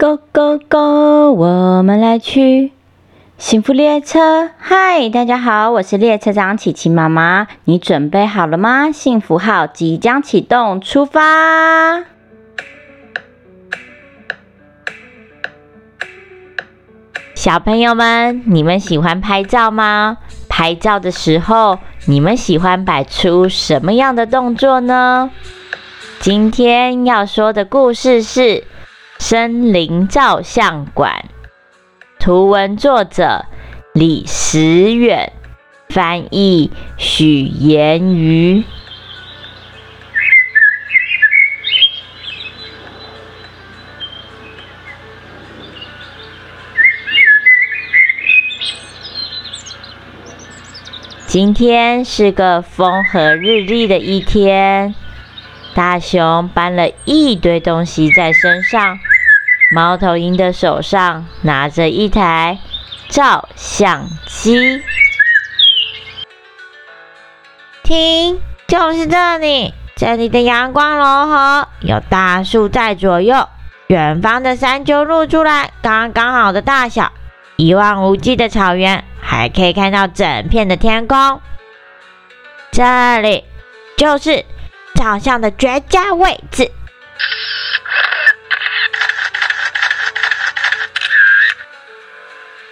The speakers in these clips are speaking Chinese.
Go go go！我们来去幸福列车。嗨，大家好，我是列车长琪琪妈妈。你准备好了吗？幸福号即将启动，出发！小朋友们，你们喜欢拍照吗？拍照的时候，你们喜欢摆出什么样的动作呢？今天要说的故事是。森林照相馆，图文作者李时远，翻译许言瑜。今天是个风和日丽的一天，大熊搬了一堆东西在身上。猫头鹰的手上拿着一台照相机，听，就是这里。这里的阳光柔和，有大树在左右，远方的山丘露出来刚刚好的大小，一望无际的草原，还可以看到整片的天空。这里就是照相的绝佳位置。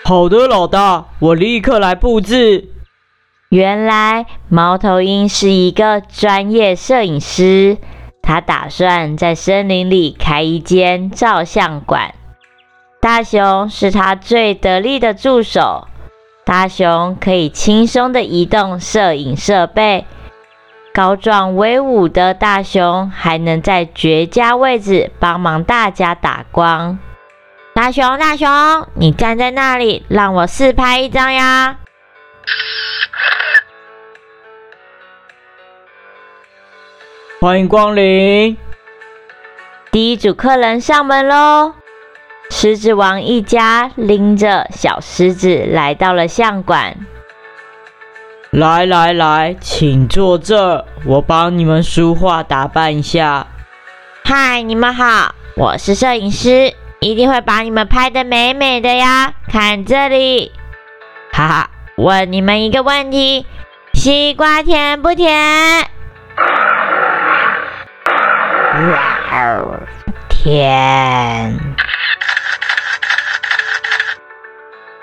好的，老大，我立刻来布置。原来猫头鹰是一个专业摄影师，他打算在森林里开一间照相馆。大熊是他最得力的助手，大熊可以轻松的移动摄影设备。高壮威武的大熊还能在绝佳位置帮忙大家打光。大熊，大熊，你站在那里，让我试拍一张呀！欢迎光临，第一组客人上门喽！狮子王一家拎着小狮子来到了相馆。来来来，请坐这，我帮你们梳化打扮一下。嗨，你们好，我是摄影师。一定会把你们拍的美美的呀！看这里，哈哈，问你们一个问题：西瓜甜不甜？哇哦甜。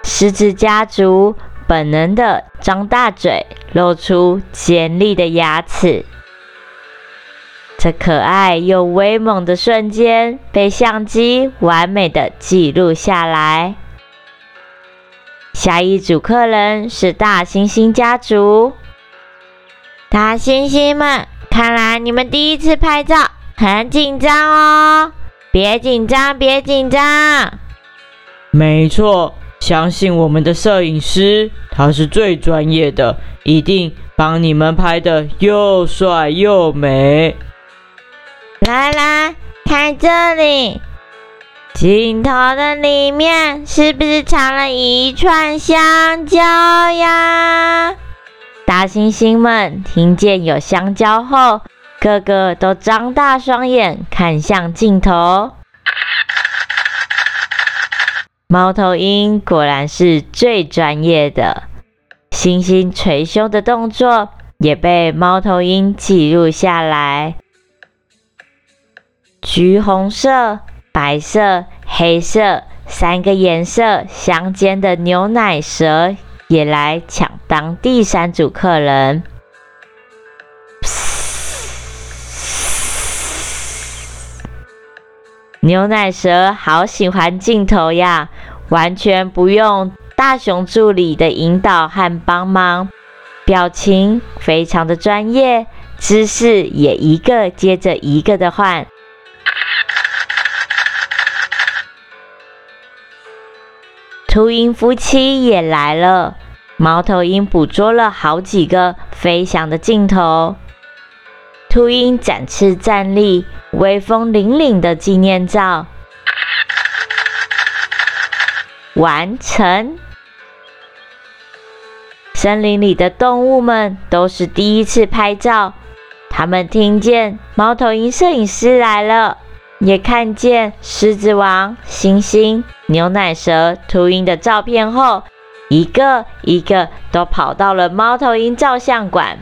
狮子家族本能的张大嘴，露出尖利的牙齿。这可爱又威猛的瞬间被相机完美的记录下来。下一组客人是大猩猩家族，大猩猩们，看来你们第一次拍照很紧张哦，别紧张，别紧张。没错，相信我们的摄影师，他是最专业的，一定帮你们拍的又帅又美。来来，看这里，镜头的里面是不是藏了一串香蕉呀？大猩猩们听见有香蕉后，个个都张大双眼看向镜头。猫头鹰果然是最专业的，猩猩捶胸的动作也被猫头鹰记录下来。橘红色、白色、黑色三个颜色相间的牛奶蛇也来抢当第三组客人。牛奶蛇好喜欢镜头呀，完全不用大熊助理的引导和帮忙，表情非常的专业，姿势也一个接着一个的换。秃鹰夫妻也来了，猫头鹰捕捉了好几个飞翔的镜头。秃鹰展翅站立，威风凛凛的纪念照完成。森林里的动物们都是第一次拍照，他们听见猫头鹰摄影师来了，也看见狮子王、猩猩、牛奶蛇、秃鹰的照片后，一个一个都跑到了猫头鹰照相馆。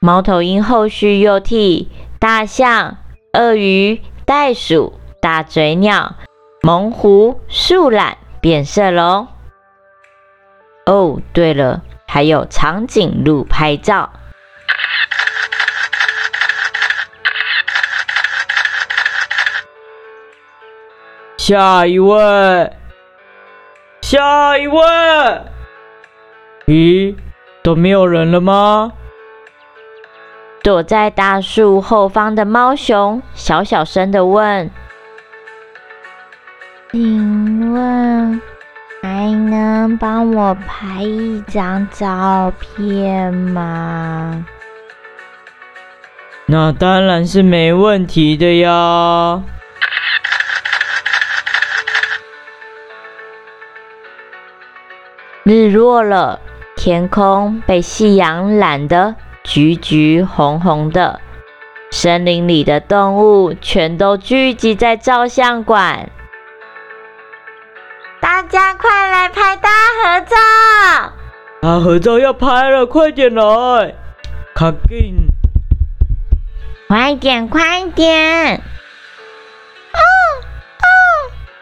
猫头鹰后续又替大象、鳄鱼、袋鼠、大嘴鸟、猛虎、树懒、变色龙。哦，对了，还有长颈鹿拍照。下一位，下一位。咦，都没有人了吗？躲在大树后方的猫熊小小声的问：“请问还能帮我拍一张照片吗？”那当然是没问题的呀。日落了，天空被夕阳染得。橘橘红红的，森林里的动物全都聚集在照相馆，大家快来拍大合照！大合照要拍了，快点来，卡紧，快点快点！哦哦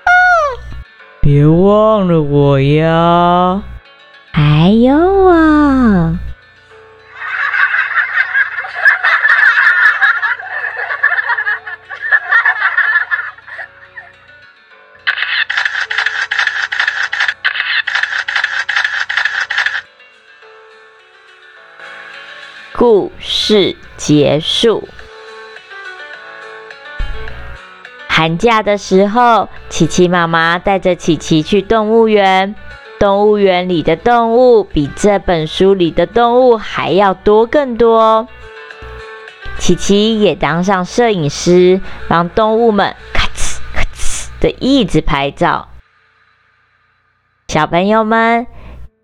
哦！别忘了我呀！还有我。故事结束。寒假的时候，琪琪妈妈带着琪琪去动物园。动物园里的动物比这本书里的动物还要多更多。琪琪也当上摄影师，帮动物们咔哧咔哧的一直拍照。小朋友们。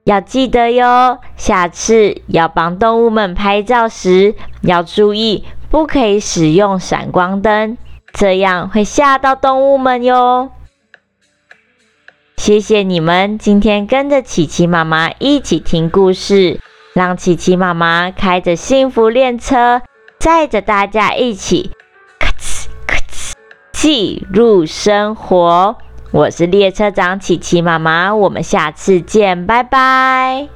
要记得哟，下次要帮动物们拍照时，要注意不可以使用闪光灯，这样会吓到动物们哟。谢谢你们今天跟着琪琪妈妈一起听故事，让琪琪妈妈开着幸福列车，载着大家一起咔哧咔哧记录生活。我是列车长琪琪妈妈，我们下次见，拜拜。